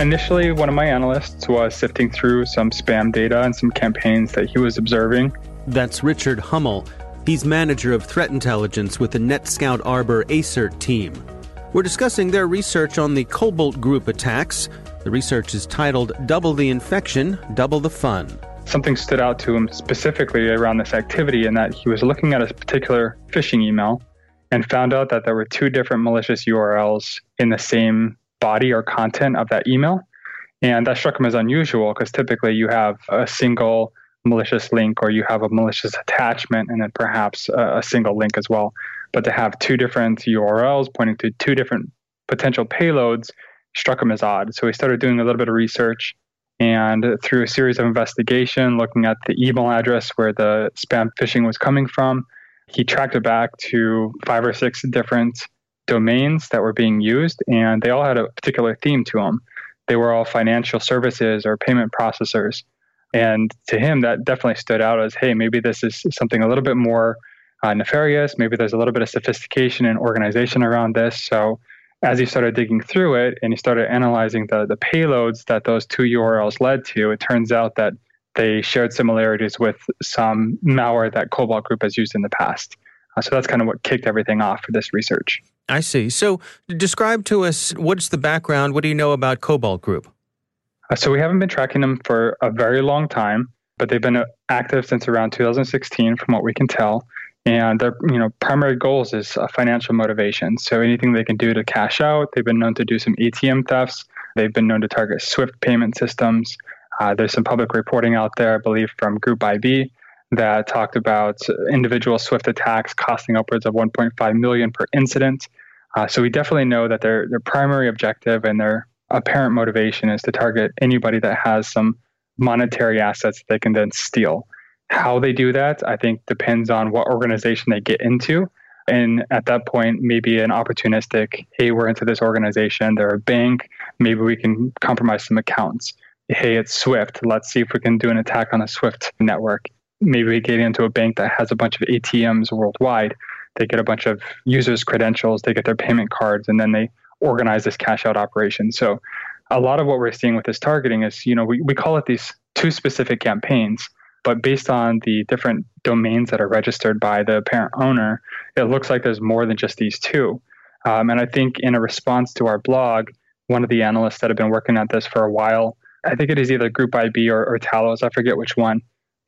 Initially, one of my analysts was sifting through some spam data and some campaigns that he was observing. That's Richard Hummel. He's manager of threat intelligence with the NetScout Arbor ASERT team. We're discussing their research on the Cobalt Group attacks. The research is titled Double the Infection, Double the Fun. Something stood out to him specifically around this activity in that he was looking at a particular phishing email and found out that there were two different malicious URLs in the same body or content of that email. And that struck him as unusual because typically you have a single malicious link or you have a malicious attachment and then perhaps a, a, single link as well. But to have two different URLs pointing to two different potential payloads struck him as odd. So he started doing a little bit of research and through a series of investigation, looking at the email address where the spam phishing was coming from, he tracked it back to five or six different domains that were being used, and they all had a particular theme to them. They were all financial services or payment processors. And to him, that definitely stood out as hey, maybe this is something a little bit more uh, nefarious. Maybe there's a little bit of sophistication and organization around this. So as he started digging through it and he started analyzing the, the payloads that those two URLs led to, it turns out that they shared similarities with some malware that Cobalt Group has used in the past. Uh, so that's kind of what kicked everything off for this research. I see. So describe to us what's the background? What do you know about Cobalt Group? Uh, so we haven't been tracking them for a very long time, but they've been uh, active since around 2016, from what we can tell. And their you know primary goals is uh, financial motivation. So anything they can do to cash out. They've been known to do some ATM thefts. They've been known to target SWIFT payment systems. Uh, there's some public reporting out there, I believe, from Group IB that talked about individual Swift attacks costing upwards of 1.5 million per incident. Uh, so we definitely know that their their primary objective and their apparent motivation is to target anybody that has some monetary assets that they can then steal. How they do that, I think, depends on what organization they get into. And at that point, maybe an opportunistic, hey, we're into this organization, they're a bank, maybe we can compromise some accounts. Hey, it's Swift. Let's see if we can do an attack on a Swift network maybe we get into a bank that has a bunch of ATMs worldwide. They get a bunch of users' credentials, they get their payment cards, and then they organize this cash out operation. So a lot of what we're seeing with this targeting is, you know, we, we call it these two specific campaigns, but based on the different domains that are registered by the parent owner, it looks like there's more than just these two. Um, and I think in a response to our blog, one of the analysts that have been working at this for a while, I think it is either Group IB or, or Talos, I forget which one,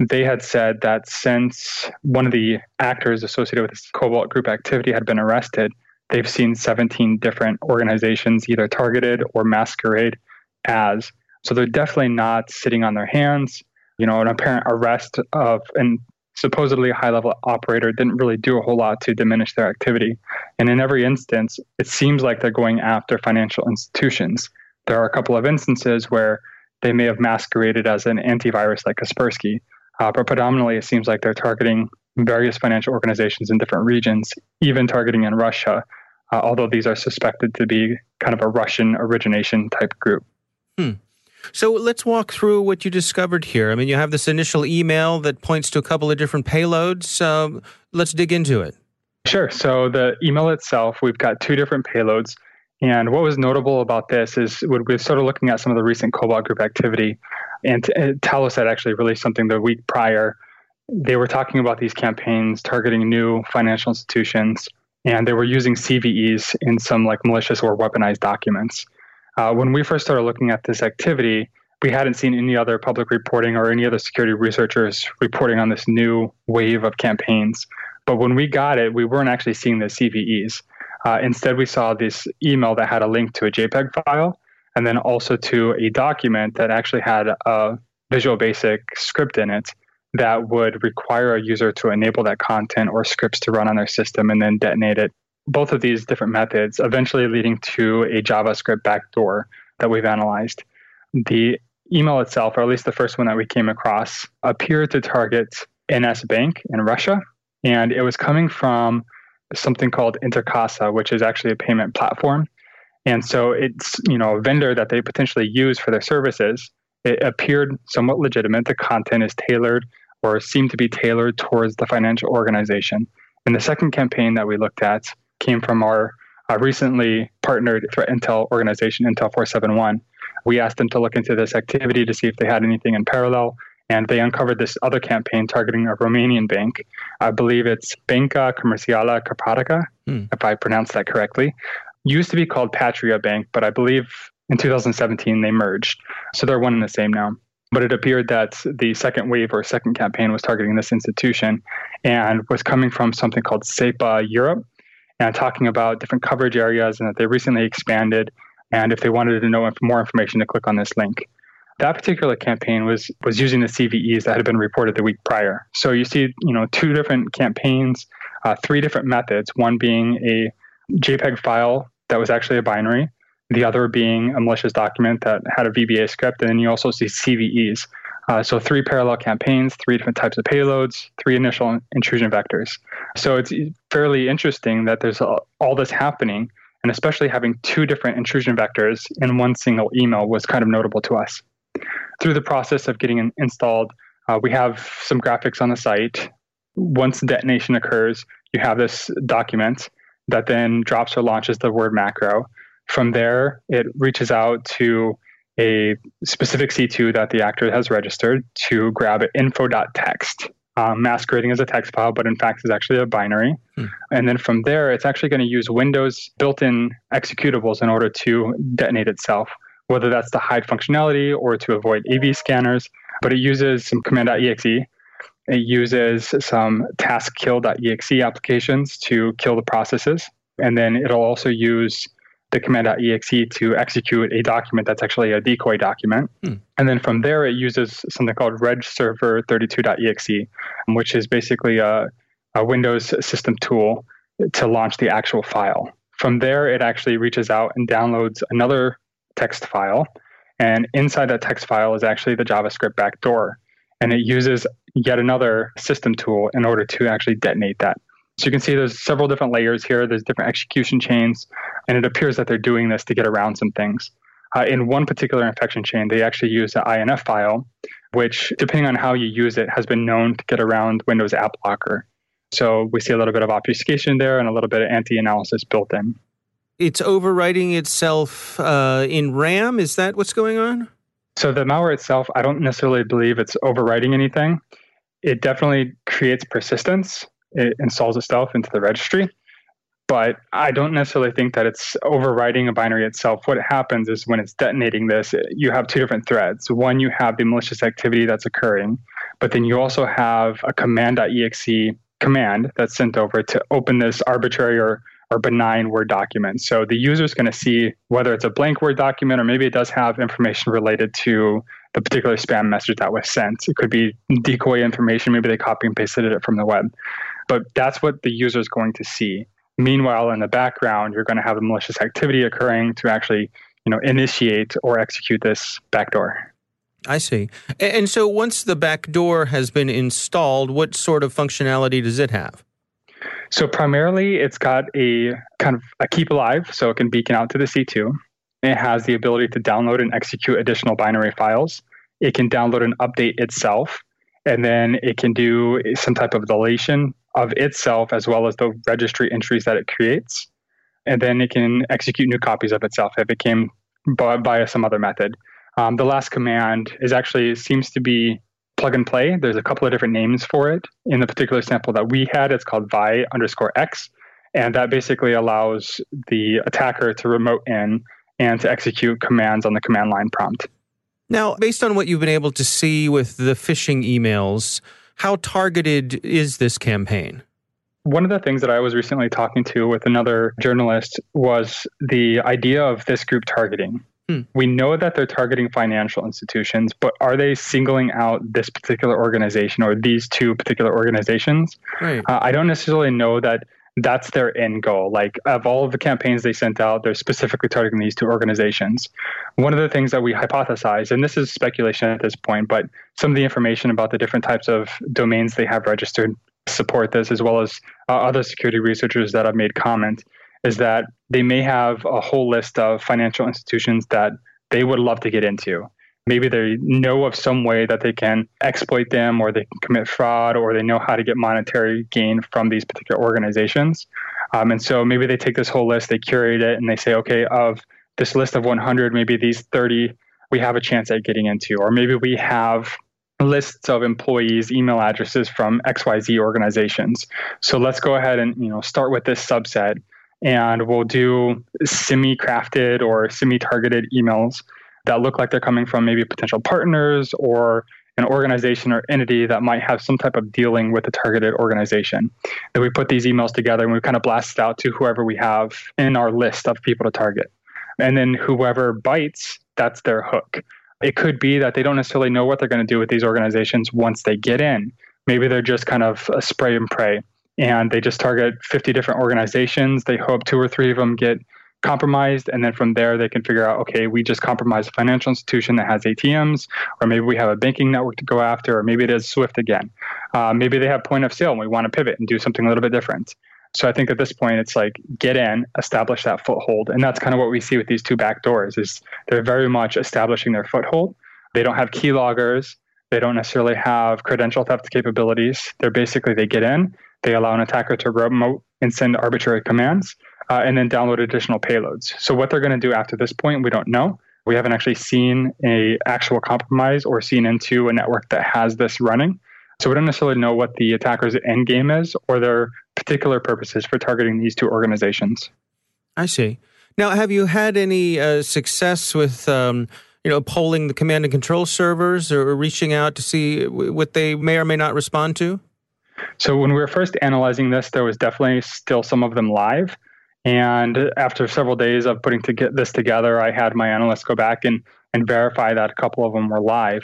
they had said that since one of the actors associated with this Cobalt Group activity had been arrested, they've seen 17 different organizations either targeted or masquerade as. So they're definitely not sitting on their hands. You know, an apparent arrest of an supposedly high level operator didn't really do a whole lot to diminish their activity. And in every instance, it seems like they're going after financial institutions. There are a couple of instances where they may have masqueraded as an antivirus like Kaspersky, uh, but predominantly it seems like they're targeting various financial organizations in different regions, even targeting in Russia, uh, although these are suspected to be kind of a Russian origination type group. Hmm. So let's walk through what you discovered here. I mean, you have this initial email that points to a couple of different payloads. Uh, let's dig into it. Sure. So the email itself, we've got two different payloads. And what was notable about this is when we started looking at some of the recent Cobalt Group activity, and Talos had actually released something the week prior. They were talking about these campaigns targeting new financial institutions, and they were using CVEs in some like malicious or weaponized documents. Uh, when we first started looking at this activity, we hadn't seen any other public reporting or any other security researchers reporting on this new wave of campaigns. But when we got it, we weren't actually seeing the CVEs. Uh, instead, we saw this email that had a link to a JPEG file and then also to a document that actually had a Visual Basic script in it that would require a user to enable that content or scripts to run on their system and then detonate it both of these different methods, eventually leading to a JavaScript backdoor that we've analyzed. The email itself, or at least the first one that we came across, appeared to target NS Bank in Russia, and it was coming from something called Interkassa, which is actually a payment platform. And so it's you know a vendor that they potentially use for their services. It appeared somewhat legitimate. The content is tailored or seemed to be tailored towards the financial organization. And the second campaign that we looked at came from our uh, recently partnered threat intel organization, Intel 471. We asked them to look into this activity to see if they had anything in parallel, and they uncovered this other campaign targeting a Romanian bank. I believe it's Banca Comercială Carpatica, hmm. if I pronounced that correctly. Used to be called Patria Bank, but I believe in 2017 they merged. So they're one and the same now. But it appeared that the second wave or second campaign was targeting this institution and was coming from something called SEPA Europe, and talking about different coverage areas and that they recently expanded. And if they wanted to know more information, to click on this link. That particular campaign was was using the CVEs that had been reported the week prior. So you see, you know, two different campaigns, uh, three different methods. One being a JPEG file that was actually a binary, the other being a malicious document that had a VBA script, and then you also see CVEs. Uh, so three parallel campaigns, three different types of payloads, three initial intrusion vectors. So it's fairly interesting that there's all this happening, and especially having two different intrusion vectors in one single email was kind of notable to us. Through the process of getting installed, uh, we have some graphics on the site. Once detonation occurs, you have this document that then drops or launches the word macro. From there, it reaches out to a specific C2 that the actor has registered to grab info.txt, um, masquerading as a text file, but in fact is actually a binary. Hmm. And then from there, it's actually going to use Windows built in executables in order to detonate itself, whether that's to hide functionality or to avoid AV scanners. But it uses some command.exe. It uses some taskkill.exe applications to kill the processes. And then it'll also use the command.exe to execute a document that's actually a decoy document. Hmm. And then from there, it uses something called regsvr32.exe, which is basically a, a Windows system tool to launch the actual file. From there, it actually reaches out and downloads another text file. And inside that text file is actually the JavaScript backdoor. And it uses yet another system tool in order to actually detonate that. So you can see there's several different layers here. There's different execution chains, and it appears that they're doing this to get around some things. Uh, in one particular infection chain, they actually use an INF file, which, depending on how you use it, has been known to get around Windows App Locker. So we see a little bit of obfuscation there and a little bit of anti analysis built in. it's overwriting itself uh, in RAM. Is that what's going on? So the malware itself, I don't necessarily believe it's overwriting anything. It definitely creates persistence. It installs itself into the registry. But I don't necessarily think that it's overwriting a binary itself. What happens is when it's detonating this, you have two different threads. One, you have the malicious activity that's occurring, but then you also have a command.exe command that's sent over to open this arbitrary or or benign Word document. So the user is going to see whether it's a blank Word document or maybe it does have information related to the particular spam message that was sent. It could be decoy information. Maybe they copy and pasted it from the web. But that's what the user is going to see. Meanwhile, in the background, you're going to have a malicious activity occurring to actually, you know, initiate or execute this backdoor. I see. And so once the backdoor has been installed, what sort of functionality does it have? So primarily, it's got a kind of a keep alive, so it can beacon out to the C2. It has the ability to download and execute additional binary files. It can download and update itself, and then it can do some type of deletion of itself as well as the registry entries that it creates. And then it can execute new copies of itself if it came by, by some other method. Um, the last command is actually seems to be plug and play. There's a couple of different names for it. In the particular sample that we had, it's called vi underscore x. And that basically allows the attacker to remote in and to execute commands on the command line prompt. Now, based on what you've been able to see with the phishing emails, how targeted is this campaign? One of the things that I was recently talking to with another journalist was the idea of this group targeting. Hmm. We know that they're targeting financial institutions, but are they singling out this particular organization or these two particular organizations? Right. Uh, I don't necessarily know that that's their end goal. Like, of all of the campaigns they sent out, they're specifically targeting these two organizations. One of the things that we hypothesize, and this is speculation at this point, but some of the information about the different types of domains they have registered support this, as well as uh, other security researchers that have made comment is that they may have a whole list of financial institutions that they would love to get into. Maybe they know of some way that they can exploit them or they can commit fraud or they know how to get monetary gain from these particular organizations. Um, and so maybe they take this whole list, they curate it, and they say, okay, of this list of 100, maybe these 30 we have a chance at getting into. Or maybe we have lists of employees email addresses from xyz organizations so let's go ahead and you know start with this subset and we'll do semi crafted or semi targeted emails that look like they're coming from maybe potential partners or an organization or entity that might have some type of dealing with a targeted organization. Then we put these emails together and we kind of blast it out to whoever we have in our list of people to target. And then whoever bites, that's their hook. It could be that they don't necessarily know what they're going to do with these organizations once they get in. Maybe they're just kind of a spray and pray and they just target 50 different organizations. They hope two or three of them get compromised and then from there they can figure out okay we just compromised a financial institution that has atms or maybe we have a banking network to go after or maybe it is swift again. Uh, maybe they have point of sale and we want to pivot and do something a little bit different. So i think at this point it's like get in establish that foothold and that's kind of what we see with these two back doors is they're very much establishing their foothold. They don't have keyloggers they don't necessarily have credential theft capabilities they're basically they get in they allow an attacker to remote and send arbitrary commands uh, and then download additional payloads. So what they're going to do after this point, we don't know. We haven't actually seen a actual compromise or seen into a network that has this running. So we don't necessarily know what the attacker's end game is or their particular purposes for targeting these two organizations. I see. Now, have you had any uh, success with, um, you know, polling the command and control servers or reaching out to see what they may or may not respond to? So when we were first analyzing this, there was definitely still some of them live. And after several days of putting to get this together, I had my analysts go back and, and verify that a couple of them were live.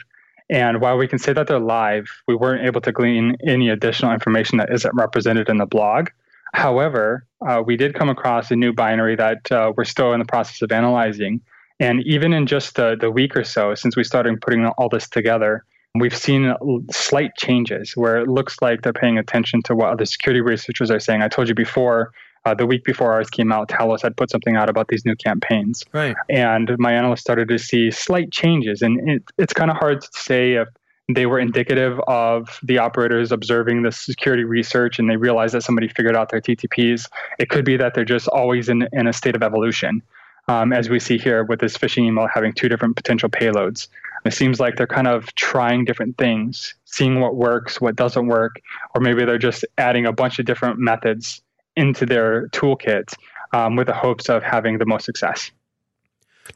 And while we can say that they're live, we weren't able to glean any additional information that isn't represented in the blog. However, uh, we did come across a new binary that uh, we're still in the process of analyzing. And even in just the, the week or so since we started putting all this together, we've seen slight changes where it looks like they're paying attention to what other security researchers are saying. I told you before, uh, the week before ours came out, Talos had put something out about these new campaigns. Right. And my analyst started to see slight changes. And it, it's kind of hard to say if they were indicative of the operators observing the security research and they realized that somebody figured out their TTPs. It could be that they're just always in, in a state of evolution. Um, as we see here with this phishing email having two different potential payloads. It seems like they're kind of trying different things, seeing what works, what doesn't work, or maybe they're just adding a bunch of different methods into their toolkit um, with the hopes of having the most success.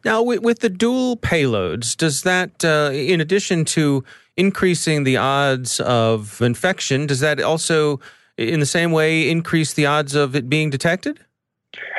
Now, with, with the dual payloads, does that, uh, in addition to increasing the odds of infection, does that also, in the same way, increase the odds of it being detected?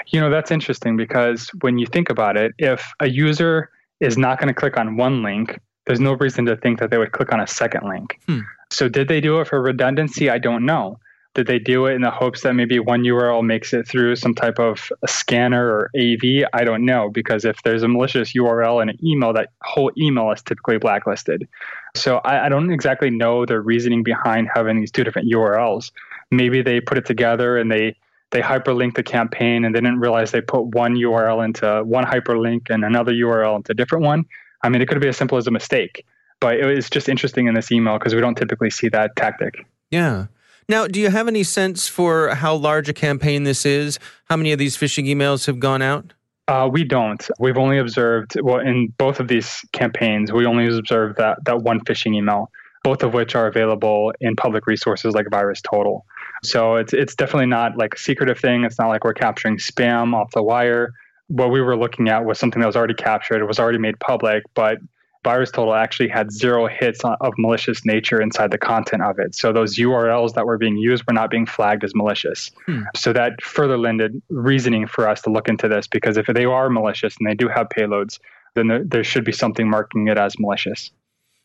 You know, that's interesting because when you think about it, if a user is not going to click on one link, there's no reason to think that they would click on a second link. Hmm. So, did they do it for redundancy? I don't know. Did they do it in the hopes that maybe one URL makes it through some type of a scanner or AV? I don't know because if there's a malicious URL in an email, that whole email is typically blacklisted. So I, I don't exactly know the reasoning behind having these two different URLs. Maybe they put it together and they they hyperlink the campaign and they didn't realize they put one URL into one hyperlink and another URL into a different one. I mean, it could be as simple as a mistake, but it was just interesting in this email because we don't typically see that tactic. Yeah. Now, do you have any sense for how large a campaign this is? How many of these phishing emails have gone out? Uh, we don't. We've only observed, well, in both of these campaigns, we only observed that, that one phishing email, both of which are available in public resources like VirusTotal. So it's, it's definitely not like a secretive thing. It's not like we're capturing spam off the wire. What we were looking at was something that was already captured, it was already made public, but VirusTotal actually had zero hits of malicious nature inside the content of it. So those URLs that were being used were not being flagged as malicious. Hmm. So that further lended reasoning for us to look into this because if they are malicious and they do have payloads, then there, there should be something marking it as malicious.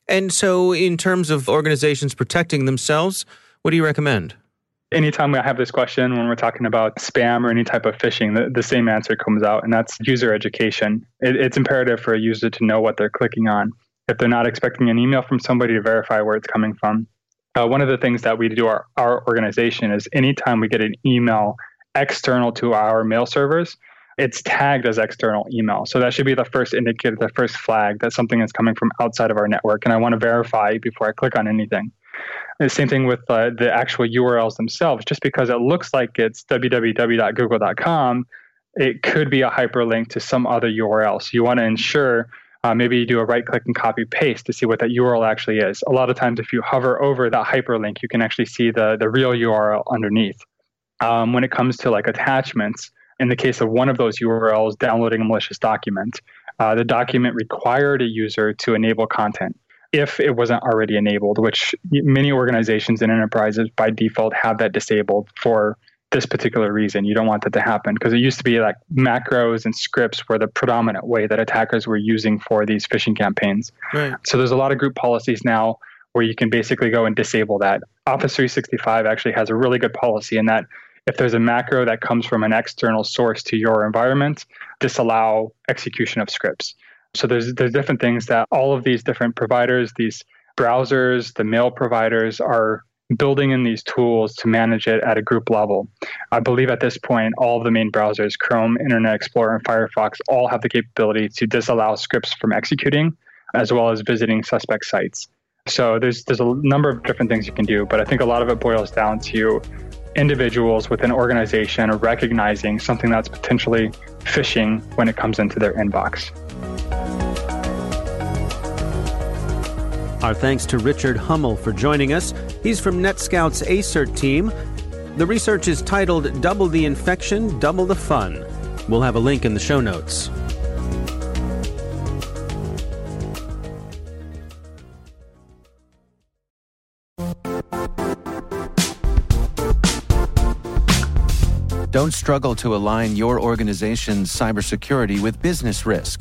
And so, in terms of organizations protecting themselves, what do you recommend? Anytime we have this question when we're talking about spam or any type of phishing, the, the same answer comes out, and that's user education. It, it's imperative for a user to know what they're clicking on. If they're not expecting an email from somebody to verify where it's coming from. Uh, one of the things that we do our, our organization is anytime we get an email external to our mail servers, it's tagged as external email. So that should be the first indicator, the first flag that something is coming from outside of our network. And I want to verify before I click on anything. The same thing with uh, the actual URLs themselves. Just because it looks like it's www.google.com, it could be a hyperlink to some other URL. So you want to ensure uh, maybe you do a right click and copy paste to see what that URL actually is. A lot of times, if you hover over that hyperlink, you can actually see the, the real URL underneath. Um, when it comes to like attachments, in the case of one of those URLs downloading a malicious document, uh, the document required a user to enable content if it wasn't already enabled, which many organizations and enterprises by default have that disabled for this particular reason. You don't want that to happen because it used to be like macros and scripts were the predominant way that attackers were using for these phishing campaigns. Right. So there's a lot of group policies now where you can basically go and disable that. Office 365 actually has a really good policy in that if there's a macro that comes from an external source to your environment, disallow execution of scripts. So there's there's different things that all of these different providers, these browsers, the mail providers are building in these tools to manage it at a group level. I believe at this point, all of the main browsers, Chrome, Internet Explorer, and Firefox, all have the capability to disallow scripts from executing, as well as visiting suspect sites. So there's there's a number of different things you can do, but I think a lot of it boils down to individuals within an organization recognizing something that's potentially phishing when it comes into their inbox. Our thanks to Richard Hummel for joining us. He's from NetScout's ASERT team. The research is titled Double the Infection, Double the Fun. We'll have a link in the show notes. Don't struggle to align your organization's cybersecurity with business risk.